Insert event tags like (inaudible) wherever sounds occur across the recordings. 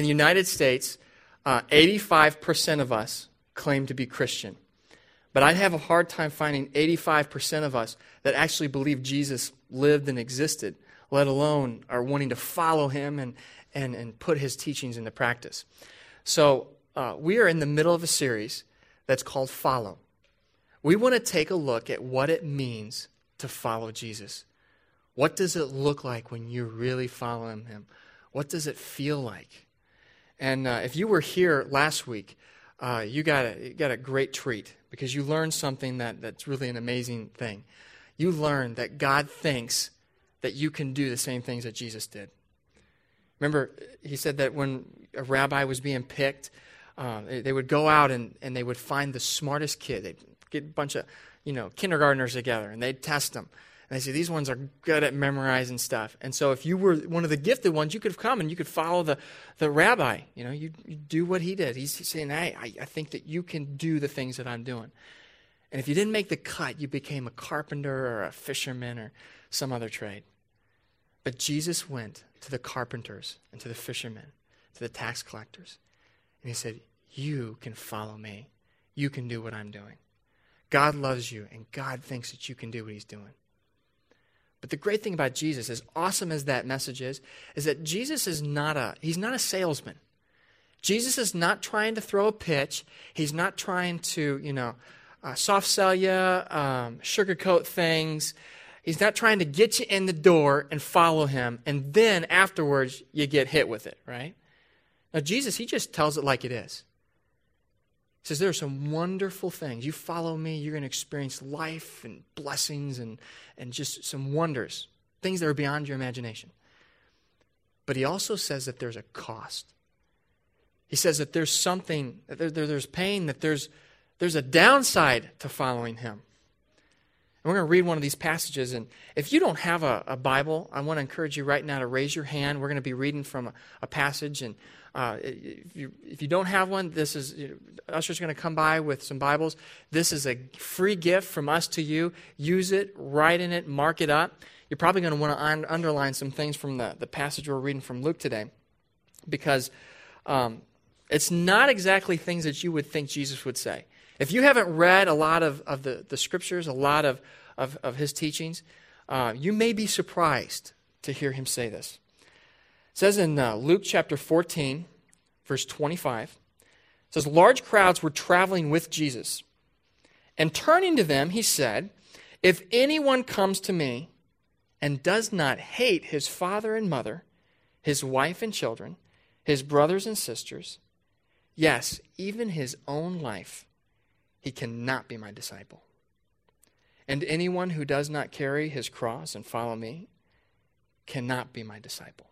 In the United States, uh, 85% of us claim to be Christian. But I'd have a hard time finding 85% of us that actually believe Jesus lived and existed, let alone are wanting to follow him and, and, and put his teachings into practice. So uh, we are in the middle of a series that's called Follow. We want to take a look at what it means to follow Jesus. What does it look like when you really follow him? What does it feel like? And uh, if you were here last week, uh, you, got a, you got a great treat because you learned something that, that's really an amazing thing. You learned that God thinks that you can do the same things that Jesus did. Remember, he said that when a rabbi was being picked, uh, they, would go out and, and they would find the smartest kid. They'd get a bunch of, you know, kindergartners together and they'd test them. And they say, these ones are good at memorizing stuff. And so if you were one of the gifted ones, you could have come and you could follow the, the rabbi. You know, you, you do what he did. He's, saying, hey, I, I think that you can do the things that I'm doing. And if you didn't make the cut, you became a carpenter or a fisherman or some other trade. But Jesus went to the carpenters and to the fishermen, to the tax collectors. And he said, You can follow me. You can do what I'm doing. God loves you, and God thinks that you can do what he's doing. But the great thing about Jesus, as awesome as that message is, is that Jesus is not a he's not a salesman. Jesus is not trying to throw a pitch. He's not trying to, you know, uh, soft sell you, um, sugarcoat things. He's not trying to get you in the door and follow him, and then afterwards you get hit with it, right? Now, Jesus, he just tells it like it is. He says, There are some wonderful things. You follow me, you're going to experience life and blessings and, and just some wonders, things that are beyond your imagination. But he also says that there's a cost. He says that there's something, that there, there, there's pain, that there's, there's a downside to following him. And we're going to read one of these passages. And if you don't have a, a, Bible, I want to encourage you right now to raise your hand. We're going to be reading from a, a passage. And uh, if, you, if you don't have one, this is you know, Usher's going to come by with some Bibles. This is a free gift from us to you. Use it, write in it, mark it up. You're probably going to want to un- underline some things from the, the passage we're reading from Luke today because um, it's not exactly things that you would think Jesus would say. If you haven't read a lot of, of the, the scriptures, a lot of, of, of his teachings, uh, you may be surprised to hear him say this. Says in uh, Luke chapter 14, verse 25, it says, Large crowds were traveling with Jesus. And turning to them, he said, If anyone comes to me and does not hate his father and mother, his wife and children, his brothers and sisters, yes, even his own life, he cannot be my disciple. And anyone who does not carry his cross and follow me cannot be my disciple.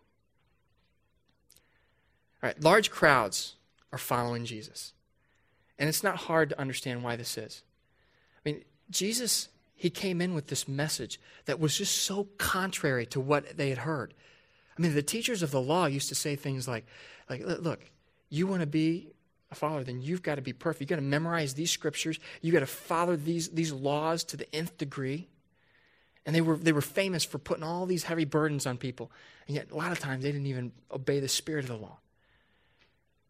Right, large crowds are following Jesus. And it's not hard to understand why this is. I mean, Jesus, he came in with this message that was just so contrary to what they had heard. I mean, the teachers of the law used to say things like, like look, you want to be a follower, then you've got to be perfect. You've got to memorize these scriptures. You've got to follow these, these laws to the nth degree. And they were, they were famous for putting all these heavy burdens on people. And yet, a lot of times, they didn't even obey the spirit of the law.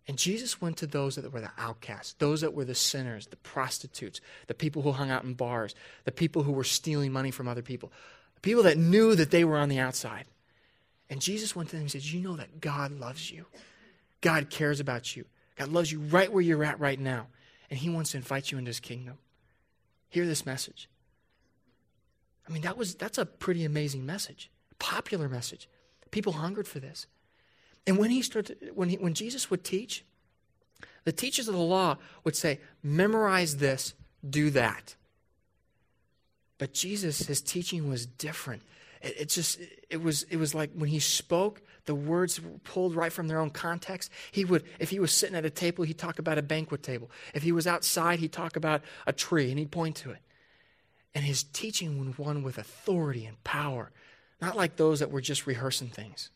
And Jesus went to those that were the outcasts, those that were the sinners, the prostitutes, the people who hung out in bars, the people who were stealing money from other people, the people that knew that they were on the outside. And Jesus went to them and said, You know that God loves you, God cares about you. God loves you right where you're at right now, and He wants to invite you into His kingdom. Hear this message. I mean, that was that's a pretty amazing message, popular message. People hungered for this. And when he started, when, he, when Jesus would teach, the teachers of the law would say, memorize this, do that. But Jesus, his teaching was different. It, it, just, it was, it was like when he spoke, the words were pulled right from their own context. He would, if he was sitting at a table, he'd talk about a banquet table. If he was outside, he'd talk about a tree and he'd point to it. And his teaching was one with authority and power, not like those that were just rehearsing things.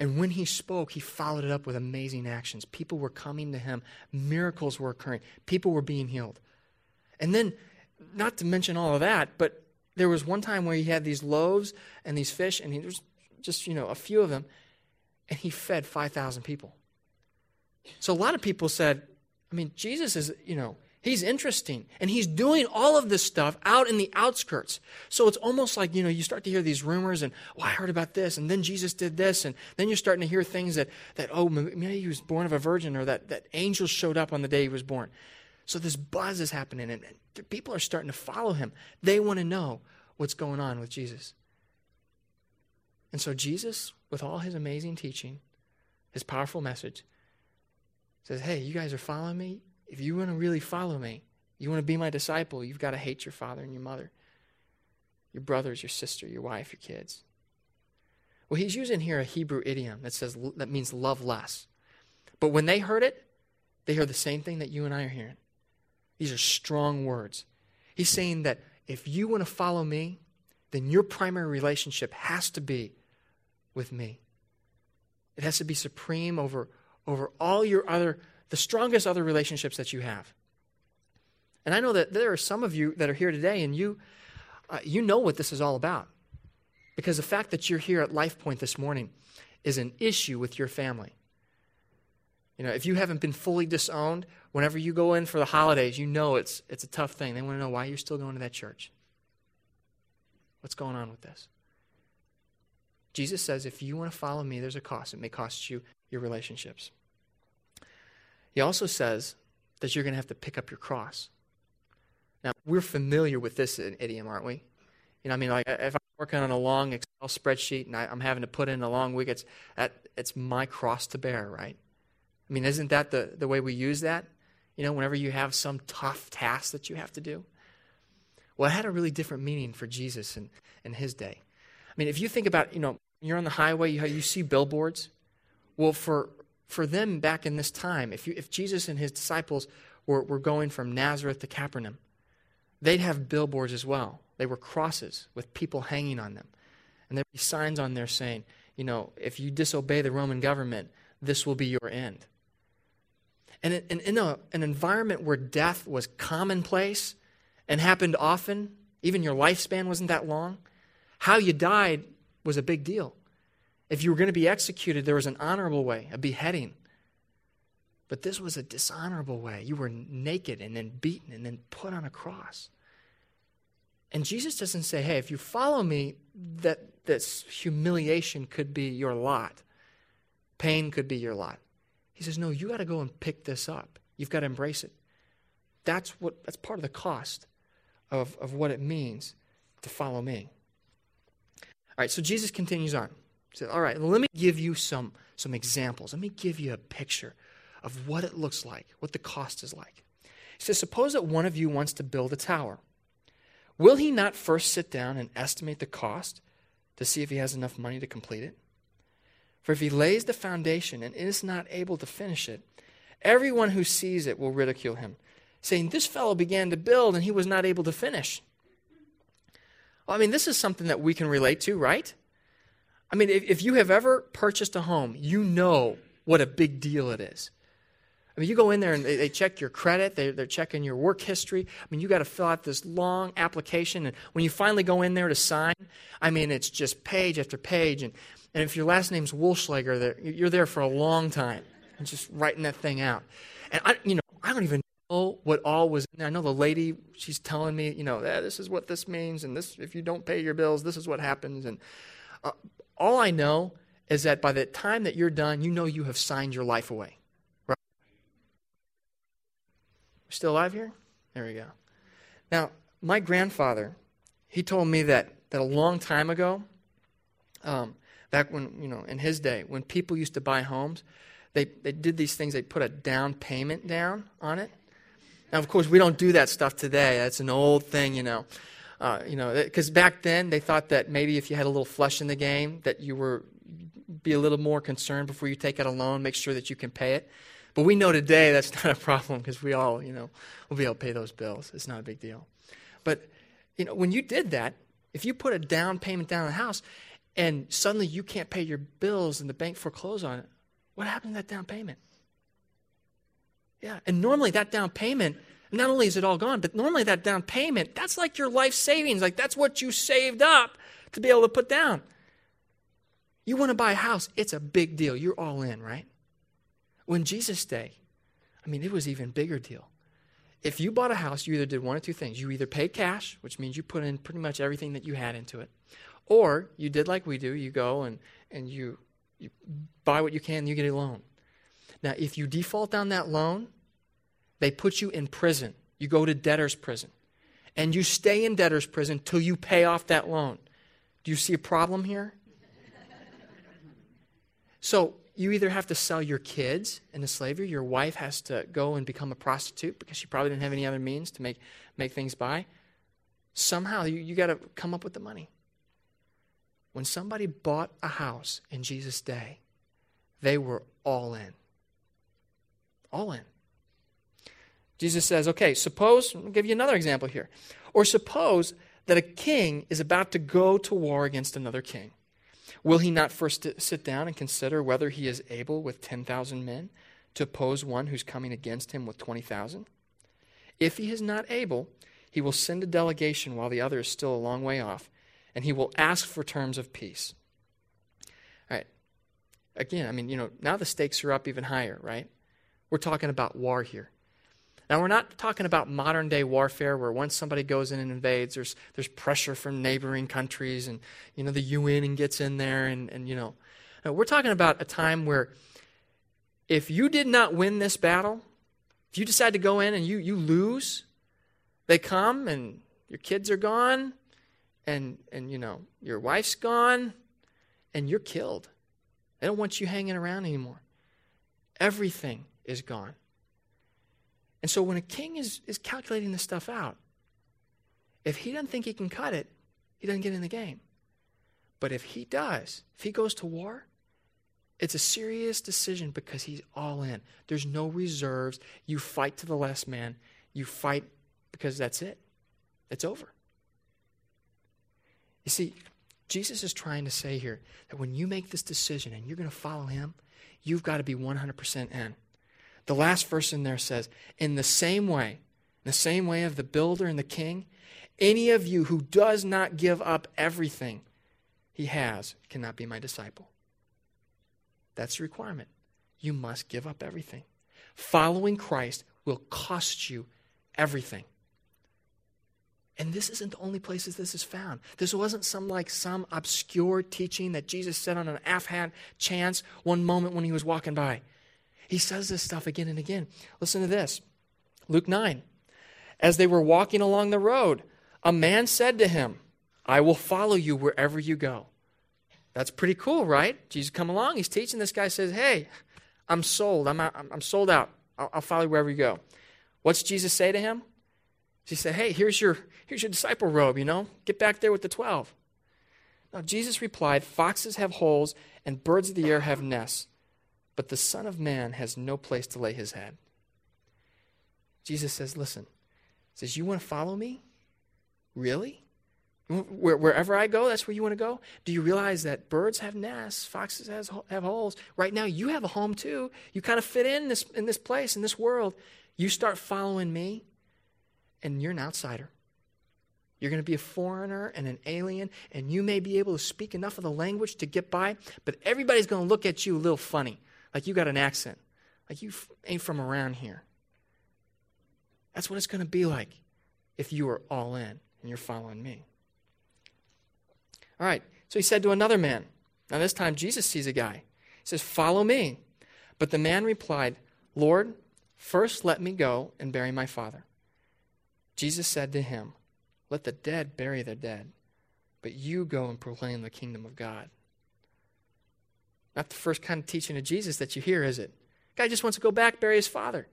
And when he spoke, he followed it up with amazing actions. People were coming to him, miracles were occurring, people were being healed. And then, not to mention all of that, but there was one time where he had these loaves and these fish, and he was just, you know, a few of them. and he fed 5,000 people. So a lot of people said, I mean, Jesus is, you know, he's interesting and he's doing all of this stuff out in the outskirts. So it's almost like, you know, you start to hear these rumors and, oh, I heard about this and then Jesus did this. And then you're starting to hear things that, that oh, maybe he was born of a virgin or that, that angels showed up on the day he was born. So this buzz is happening and, and people are starting to follow him. They want to know what's going on with Jesus. And so Jesus, with all his amazing teaching, his powerful message, says, Hey, you guys are following me? If you want to really follow me, you want to be my disciple, you've got to hate your father and your mother, your brothers, your sister, your wife, your kids. Well, he's using here a Hebrew idiom that says that means love less. But when they heard it, they heard the same thing that you and I are hearing. These are strong words. He's saying that if you want to follow me, then your primary relationship has to be with me. It has to be supreme over, over all your other, the strongest other relationships that you have. And I know that there are some of you that are here today and you, uh, you know what this is all about. Because the fact that you're here at Life Point this morning is an issue with your family. You know, if you haven't been fully disowned, whenever you go in for the holidays, you know it's, it's a tough thing. They want to know why you're still going to that church. What's going on with this? Jesus says, if you want to follow me, there's a cost. It may cost you your relationships. He also says that you're going to have to pick up your cross. Now, we're familiar with this idiom, aren't we? You know, I mean, like if I'm working on a long Excel spreadsheet and I, am having to put in a long week, it's, that, it's my cross to bear, right? I mean, isn't that the, the way we use that? You know, whenever you have some tough task that you have to do? Well, it had a really different meaning for Jesus in, in his day. I mean, if you think about, you know, you're on the highway, you, you see billboards. Well, for, for them back in this time, if, you, if Jesus and his disciples were, were going from Nazareth to Capernaum, they'd have billboards as well. They were crosses with people hanging on them. And there'd be signs on there saying, you know, if you disobey the Roman government, this will be your end. And in, in a, an environment where death was commonplace, and happened often, even your lifespan wasn't that long, how you died was a big deal. If you were going to be executed, there was an honorable way, a beheading. But this was a dishonorable way. You were naked and then beaten and then put on a cross. And Jesus doesn't say, hey, if you follow me, that this humiliation could be your lot. Pain could be your lot. He says, no, you got to go and pick this up. You've got to embrace it. That's what that's part of the cost of, of what it means to follow me. All right, so Jesus continues on. Said, All right, let me give you some, some examples. Let me give you a picture of what it looks like, what the cost is like. He says, Suppose that one of you wants to build a tower. Will he not first sit down and estimate the cost to see if he has enough money to complete it? For if he lays the foundation and is not able to finish it, everyone who sees it will ridicule him saying, This fellow began to build and he was not able to finish. Well, I mean, this is something that we can relate to, right? I mean, if, if you have ever purchased a home, you know what a big deal it is. I mean, you go in there and they, they check your credit, they, they're checking your work history. I mean, you got to fill out this long application. And when you finally go in there to sign, I mean, it's just page after page. And, and if your last name's Wolschlager, you're there for a long time and just writing that thing out. And I, you know, I don't even know what all was in there. I know the lady, she's telling me, you know, eh, this is what this means, and this, if you don't pay your bills, this is what happens. And uh, all I know is that by the time that you're done, you know you have signed your life away. Right? Still alive here? There we go. Now, my grandfather, he told me that, that a long time ago, um, back when, you know, in his day, when people used to buy homes, they, they did these things, they put a down payment down on it. Now, of course, we don't do that stuff today. That's an old thing, you know. Uh, you know, because back then they thought that maybe if you had a little flesh in the game, that you were be a little more concerned before you take out a loan, make sure that you can pay it. But we know today that's (laughs) not a problem because we all, you know, will be able to pay those bills. It's not a big deal. But you know, when you did that, if you put a down payment down on the house, and suddenly you can't pay your bills and the bank foreclose on it, what happened to that down payment? Yeah. And normally that down payment, not only is it all gone, but normally that down payment, that's like your life savings. Like that's what you saved up to be able to put down. You want to buy a house, it's a big deal. You're all in, right? When Jesus' day, I mean, it was even bigger deal. If you bought a house, you either did one or two things. You either paid cash, which means you put in pretty much everything that you had into it, or you did like we do. You go and, and you, you buy what you can, and you get a loan. Now, if you default on that loan, they put you in prison. You go to debtor's prison. And you stay in debtor's prison till you pay off that loan. Do you see a problem here? so you either have to sell your kids into slavery, your wife has to go and become a prostitute because she probably didn't have any other means to make, make things by. Somehow you, you got to come up with the money. When somebody bought a house in Jesus' day, they were all in. All in. Jesus says, okay, suppose, I'll give you another example here. Or suppose that a king is about to go to war against another king. Will he not first sit down and consider whether he is able with 10,000 men to oppose one who's coming against him with 20,000? If he is not able, he will send a delegation while the other is still a long way off, and he will ask for terms of peace. All right. Again, I mean, you know, now the stakes are up even higher, right? We're talking about war here. Now, we're not talking about modern day warfare where once somebody goes in and invades, there's, there's pressure from neighboring countries and, you know, the UN and gets in there and, and you know. No, we're talking about a time where if you did not win this battle, if you decide to go in and you, you lose, they come and your kids are gone and, and, you know, your wife's gone and you're killed. They don't want you hanging around anymore. Everything is gone. And so when a king is, is calculating this stuff out, if he doesn't think he can cut it, he doesn't get in the game. But if he does, if he goes to war, it's a serious decision because he's all in. There's no reserves. You fight to the last man. You fight because that's it. It's over. You see, Jesus is trying to say here that when you make this decision and you're going to follow him, you've got to be 100% in. The last verse in there says, In the same way, in the same way of the builder and the king, any of you who does not give up everything he has cannot be my disciple. That's the requirement. You must give up everything. Following Christ will cost you everything. And this isn't the only places this is found. This wasn't some like some obscure teaching that Jesus said on an half-hand chance one moment when he was walking by. He says this stuff again and again. Listen to this Luke 9. As they were walking along the road, a man said to him, I will follow you wherever you go. That's pretty cool, right? Jesus come along, he's teaching. This guy says, Hey, I'm sold. I'm, I'm sold out. I'll, I'll follow you wherever you go. What's Jesus say to him? He said, Hey, here's your, here's your disciple robe, you know? Get back there with the 12. Now, Jesus replied, Foxes have holes and birds of the air have nests but the Son of Man has no place to lay his head. Jesus says, Listen, says, You want to follow me? Really? Where, wherever I go, that's where you want to go? Do you realize that birds have nests, foxes has, have holes? Right now, you have a home too. You kind of fit in this, in this place, in this world. You start following me, and you're an outsider. You're going to be a foreigner and an alien, and you may be able to speak enough of the language to get by, but everybody's going to look at you a little funny like you got an accent, like you ain't from around here. That's what it's going to be like if you are all in and you're following me. All right, so he said to another man, now this time Jesus sees a guy. He says, Follow me. But the man replied, Lord, first let me go and bury my father. Jesus said to him, Let the dead bury their dead, but you go and proclaim the kingdom of God. Not the first kind of teaching of Jesus that you hear, is it? Guy just wants to go back, bury his father.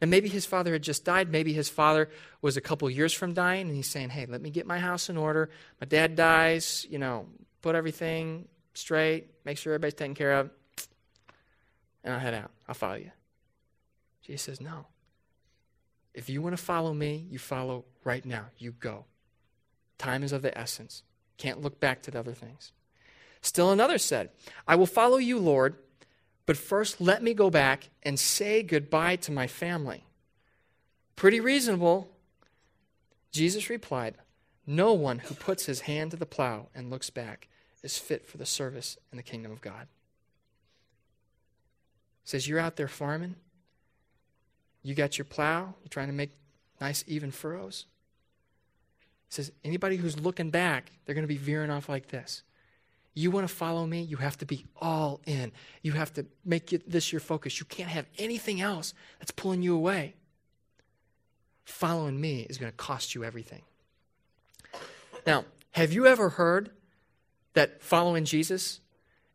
And maybe his father had just died. Maybe his father was a couple years from dying, and he's saying, Hey, let me get my house in order. My dad dies, you know, put everything straight, make sure everybody's taken care of, and I'll head out. I'll follow you. Jesus says, No. If you want to follow me, you follow right now. You go. Time is of the essence. Can't look back to the other things. Still another said, I will follow you, Lord, but first let me go back and say goodbye to my family. Pretty reasonable. Jesus replied, No one who puts his hand to the plow and looks back is fit for the service in the kingdom of God. He says, You're out there farming. You got your plow. You're trying to make nice, even furrows. He says, Anybody who's looking back, they're going to be veering off like this. You want to follow me? You have to be all in. You have to make this your focus. You can't have anything else that's pulling you away. Following me is going to cost you everything. Now, have you ever heard that following Jesus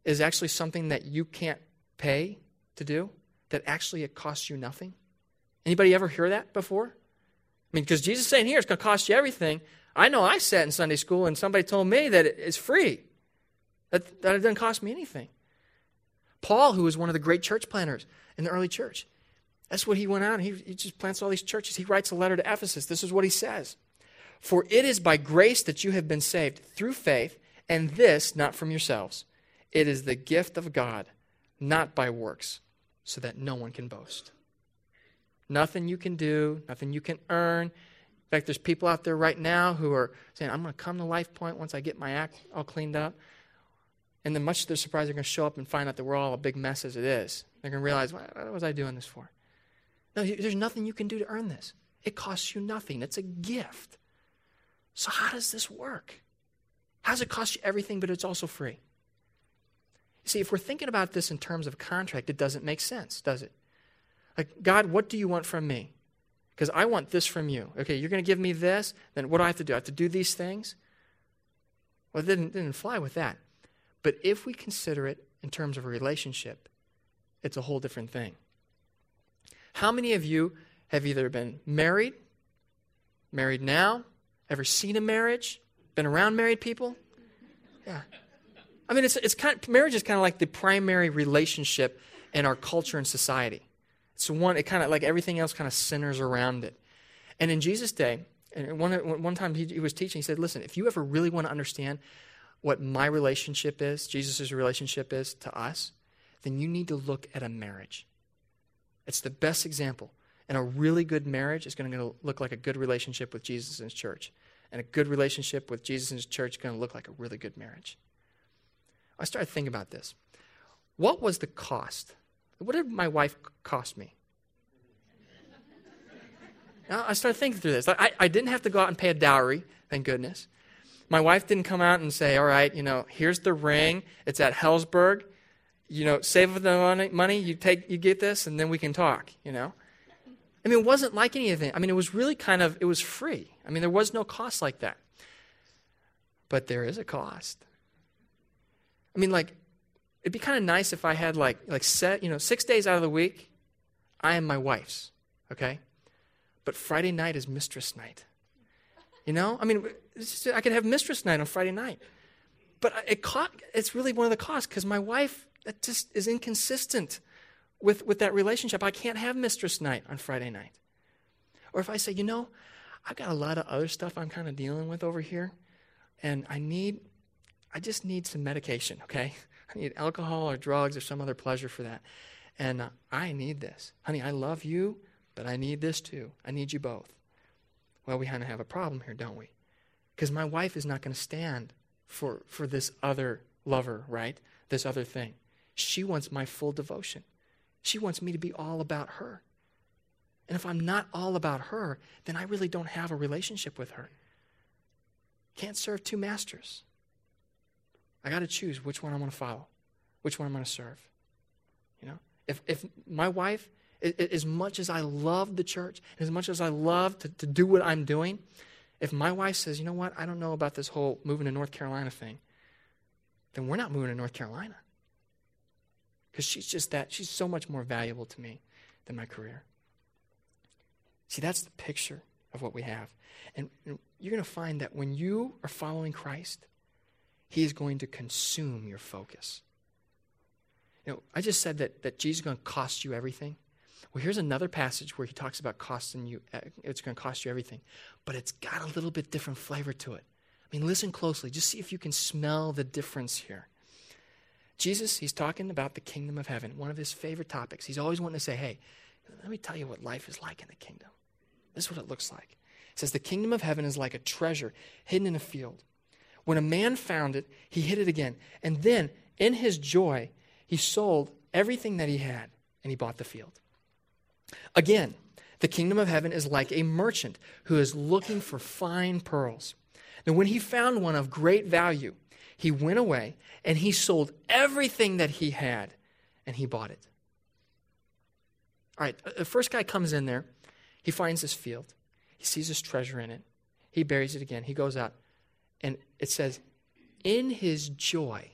is actually something that you can't pay to do? That actually it costs you nothing? Anybody ever hear that before? I mean, because Jesus is saying here it's going to cost you everything. I know I sat in Sunday school and somebody told me that it's free. That, that doesn't cost me anything. Paul, who was one of the great church planters in the early church, that's what he went out and he, he just plants all these churches. He writes a letter to Ephesus. This is what he says For it is by grace that you have been saved through faith, and this not from yourselves. It is the gift of God, not by works, so that no one can boast. Nothing you can do, nothing you can earn. In fact, there's people out there right now who are saying, I'm going to come to Life Point once I get my act all cleaned up. And then, much to their surprise, they're going to show up and find out that we're all a big mess as it is. They're going to realize, what was I doing this for? No, there's nothing you can do to earn this. It costs you nothing, it's a gift. So, how does this work? How does it cost you everything, but it's also free? See, if we're thinking about this in terms of contract, it doesn't make sense, does it? Like, God, what do you want from me? Because I want this from you. Okay, you're going to give me this, then what do I have to do? I have to do these things? Well, it didn't, it didn't fly with that. But if we consider it in terms of a relationship, it's a whole different thing. How many of you have either been married, married now, ever seen a marriage, been around married people? Yeah. I mean, it's, it's kind of, marriage is kind of like the primary relationship in our culture and society. It's one, it kind of like everything else kind of centers around it. And in Jesus' day, and one, one time he, he was teaching, he said, listen, if you ever really want to understand what my relationship is, Jesus' relationship is to us, then you need to look at a marriage. It's the best example. And a really good marriage is going to look like a good relationship with Jesus and his church. And a good relationship with Jesus and his church is going to look like a really good marriage. I started thinking about this. What was the cost? What did my wife cost me? (laughs) Now, I started thinking through this. I, I didn't have to go out and pay a dowry, thank goodness. My wife didn't come out and say, all right, you know, here's the ring. It's at Helzberg. You know, save the money, money, you take, you get this, and then we can talk, you know. I mean, it wasn't like anything. I mean, it was really kind of, it was free. I mean, there was no cost like that. But there is a cost. I mean, like, it'd be kind of nice if I had like, like set, you know, six days out of the week, I am my wife's, okay? But Friday night is mistress night. You know, I mean, I could have mistress night on Friday night, but it caught, it's really one of the costs because my wife that just is inconsistent with, with that relationship. I can't have mistress night on Friday night. Or if I say, you know, I've got a lot of other stuff I'm kind of dealing with over here, and I need, I just need some medication, okay? (laughs) I need alcohol or drugs or some other pleasure for that. And uh, I need this. Honey, I love you, but I need this too. I need you both. Well, we kind of have a problem here, don't we? Because my wife is not going to stand for, for this other lover, right? This other thing. She wants my full devotion. She wants me to be all about her. And if I'm not all about her, then I really don't have a relationship with her. Can't serve two masters. I got to choose which one I'm going to follow, which one I'm going to serve. You know, if, if my wife as much as I love the church, as much as I love to, to do what I'm doing, if my wife says, you know what, I don't know about this whole moving to North Carolina thing, then we're not moving to North Carolina. Because she's just that, she's so much more valuable to me than my career. See, that's the picture of what we have. And, and you're going to find that when you are following Christ, He is going to consume your focus. You know, I just said that, that Jesus is going to cost you everything. Well, here's another passage where he talks about costing you, uh, it's going to cost you everything, but it's got a little bit different flavor to it. I mean, listen closely. Just see if you can smell the difference here. Jesus, he's talking about the kingdom of heaven, one of his favorite topics. He's always wanting to say, hey, let me tell you what life is like in the kingdom. This is what it looks like. It says, The kingdom of heaven is like a treasure hidden in a field, When a man found it, he hid it again. And then, in his joy, he sold everything that he had and he bought the field. Again, the kingdom of heaven is like a merchant who is looking for fine pearls. And when he found one of great value, he went away and he sold everything that he had and he bought it. All right, the first guy comes in there. He finds this field. He sees his treasure in it. He buries it again. He goes out. And it says, in his joy,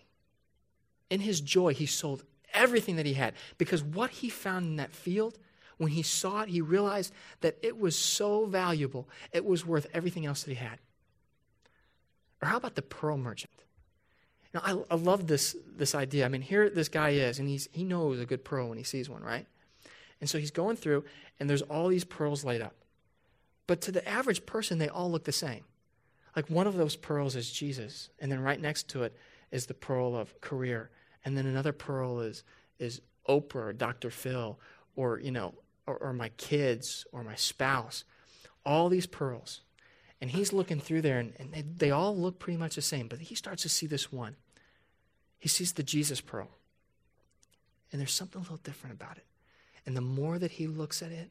in his joy, he sold everything that he had. Because what he found in that field, when he saw it, he realized that it was so valuable, it was worth everything else that he had. Or how about the pearl merchant? Now, I, I love this, this idea. I mean, here this guy is, and he's, he knows a good pearl when he sees one, right? And so he's going through, and there's all these pearls laid up. But to the average person, they all look the same. Like one of those pearls is Jesus, and then right next to it is the pearl of career, and then another pearl is is Oprah or Dr. Phil or you know or, or my kids or my spouse. All these pearls. And he's looking through there, and, and they, they all look pretty much the same, but he starts to see this one. He sees the Jesus pearl. And there's something a little different about it. And the more that he looks at it,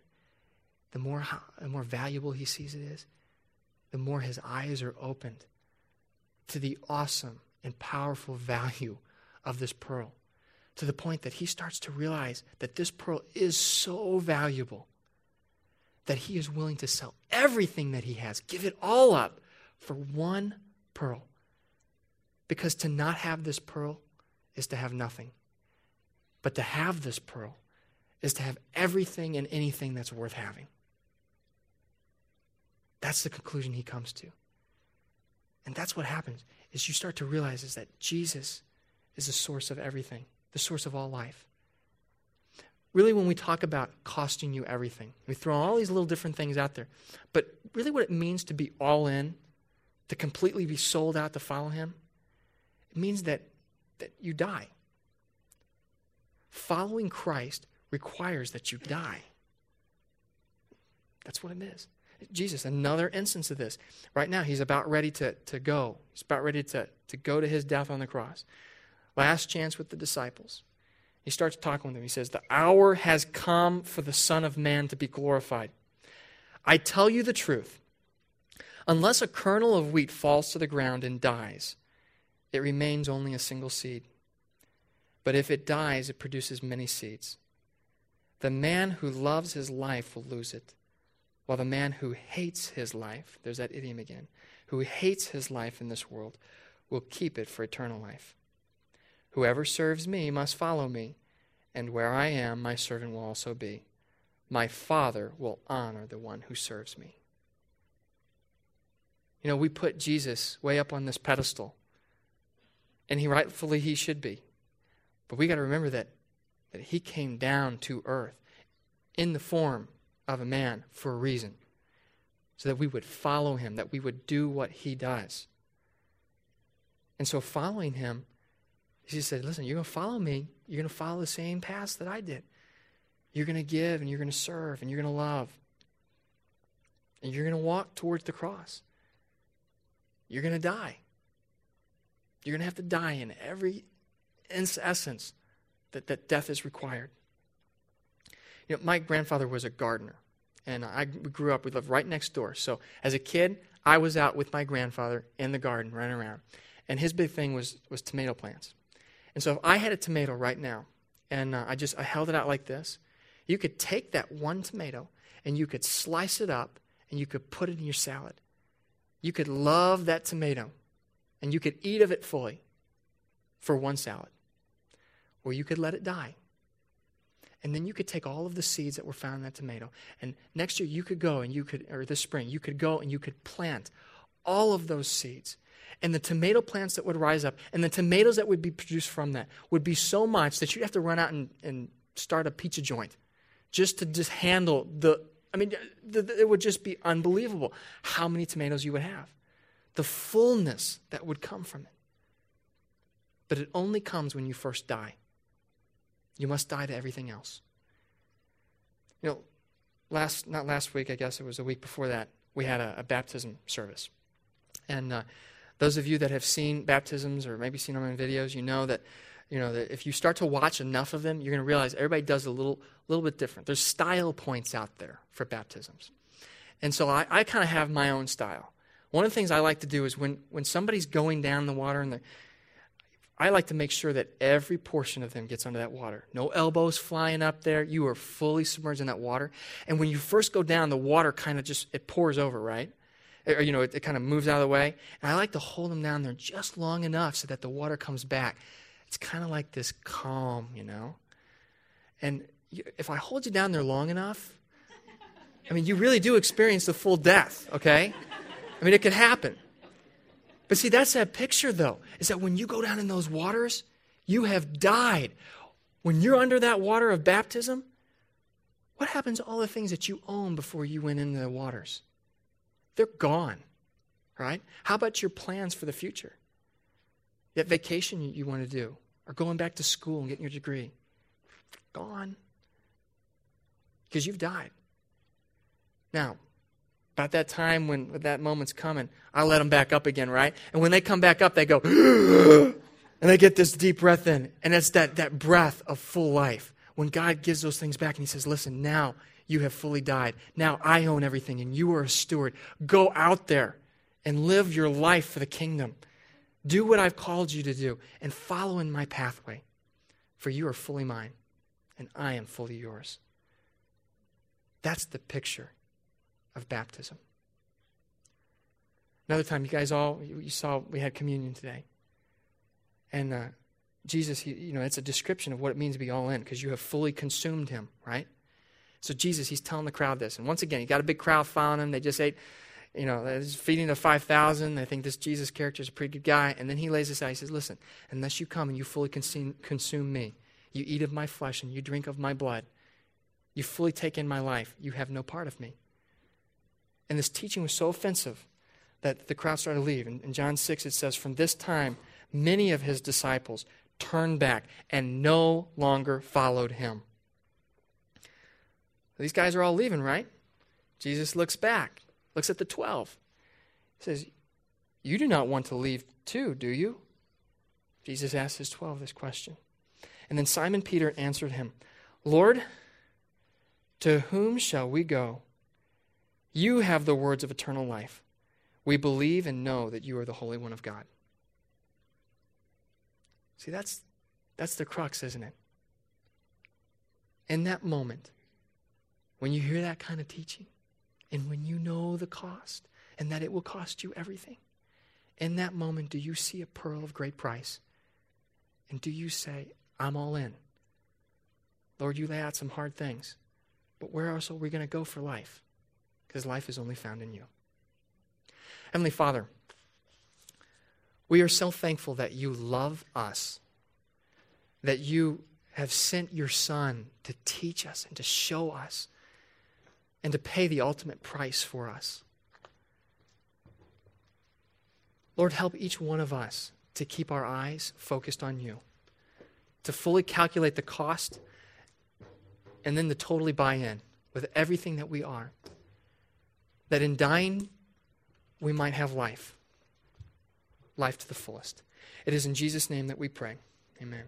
the more, the more valuable he sees it is, the more his eyes are opened to the awesome and powerful (laughs) value of this pearl. To the point that he starts to realize that this pearl is so valuable that he is willing to sell everything that he has, give it all up for one pearl. Because to not have this pearl is to have nothing. But to have this pearl is to have everything and anything that's worth having. That's the conclusion he comes to. And that's what happens is you start to realize is that Jesus is the source of everything, the source of all life. Really, when we talk about costing you everything, we throw all these little different things out there. But really, what it means to be all in, to completely be sold out to follow him, it means that, that you die. Following Christ requires that you die. That's what it is. Jesus, another instance of this. Right now, he's about ready to, to go. He's about ready to, to go to his death on the cross. Last chance with the disciples. He starts talking with them. He says, The hour has come for the Son of Man to be glorified. I tell you the truth. Unless a kernel of wheat falls to the ground and dies, it remains only a single seed. But if it dies, it produces many seeds. The man who loves his life will lose it while the man who hates his life, there's that idiom again, who hates his life in this world, will keep it for eternal life. Whoever serves me must follow me, and where I am, my servant will also be. My Father will honor the one who serves me. You know, we put Jesus way up on this pedestal, and he rightfully he should be. But we got to remember that, that he came down to earth in the form of a man for a reason, so that we would follow him, that we would do what he does. And so, following him, he said, Listen, you're going to follow me. You're going to follow the same path that I did. You're going to give, and you're going to serve, and you're going to love. And you're going to walk towards the cross. You're going to die. You're going to have to die in every essence that, that death is required. You know, my grandfather was a gardener, and I grew up, we lived right next door. So as a kid, I was out with my grandfather in the garden running around. And his big thing was, was tomato plants. And so if I had a tomato right now, and uh, I just I held it out like this, you could take that one tomato and you could slice it up and you could put it in your salad. You could love that tomato and you could eat of it fully for one salad. Or you could let it die and then you could take all of the seeds that were found in that tomato. And next year you could go and you could, or this spring, you could go and you could plant all of those seeds. And the tomato plants that would rise up and the tomatoes that would be produced from that would be so much that you'd have to run out and, and start a pizza joint just to just handle the, I mean, the, the, it would just be unbelievable how many tomatoes you would have. The fullness that would come from it. But it only comes when you first die. You must die to everything else. You know, last not last week, I guess it was a week before that, we had a, a baptism service, and uh, Those of you that have seen baptisms or maybe seen them in videos, you know that you know that if you start to watch enough of them, you're going to realize everybody does a little little bit different. There's style points out there for baptisms. And so I, I kind of have my own style. One of the things I like to do is when, when somebody's going down the water and I like to make sure that every portion of them gets under that water. No elbows flying up there. You are fully submerged in that water. And when you first go down, the water kind of just it pours over, right? Or, you know, it, it kind of moves out of the way. And I like to hold them down there just long enough so that the water comes back. It's kind of like this calm, you know. And if I hold you down there long enough, I mean, you really do experience the full death, okay? I mean, it could happen. But see, that's that picture, though, is that when you go down in those waters, you have died. When you're under that water of baptism, what happens to all the things that you own before you went into the waters? They're gone, right? How about your plans for the future? That vacation you, want to do, or going back to school and getting your degree? Gone. Because you've died. Now, about that time when that moment's coming, I let them back up again, right? And when they come back up, they go, (gasps) and they get this deep breath in. And it's that, that breath of full life. When God gives those things back and He says, listen, now you have fully died. Now I own everything and you are a steward. Go out there and live your life for the kingdom. Do what I've called you to do and follow in my pathway, for you are fully mine and I am fully yours. That's the picture of baptism. Another time, you guys all, you saw we had communion today. And uh, Jesus, he, you know, it's a description of what it means to be all in because you have fully consumed him, right? So Jesus, he's telling the crowd this. And once again, he got a big crowd following him. They just ate, you know, they're feeding the 5,000. They think this Jesus character is a pretty good guy. And then he lays this out. He says, listen, unless you come and you fully consume, consume me, you eat of my flesh and you drink of my blood, you fully take in my life, you have no part of me. And this teaching was so offensive that the crowd started to leave. In, in John 6, it says, From this time, many of his disciples turned back and no longer followed him. These guys are all leaving, right? Jesus looks back, looks at the 12. He says, You do not want to leave too, do you? Jesus asked his 12 this question. And then Simon Peter answered him, Lord, to whom shall we go? You have the words of eternal life. We believe and know that you are the Holy One of God. See, that's, that's the crux, isn't it? In that moment, when you hear that kind of teaching, and when you know the cost, and that it will cost you everything, in that moment, do you see a pearl of great price? And do you say, I'm all in? Lord, you lay out some hard things, but where else are we going to go for life? because life is only found in you. Heavenly Father, we are so thankful that you love us, that you have sent your Son to teach us and to show us and to pay the ultimate price for us. Lord, help each one of us to keep our eyes focused on you, to fully calculate the cost, and then to totally buy in with everything that we are that in dying we might have life, life to the fullest. It is in Jesus' name that we pray. Amen.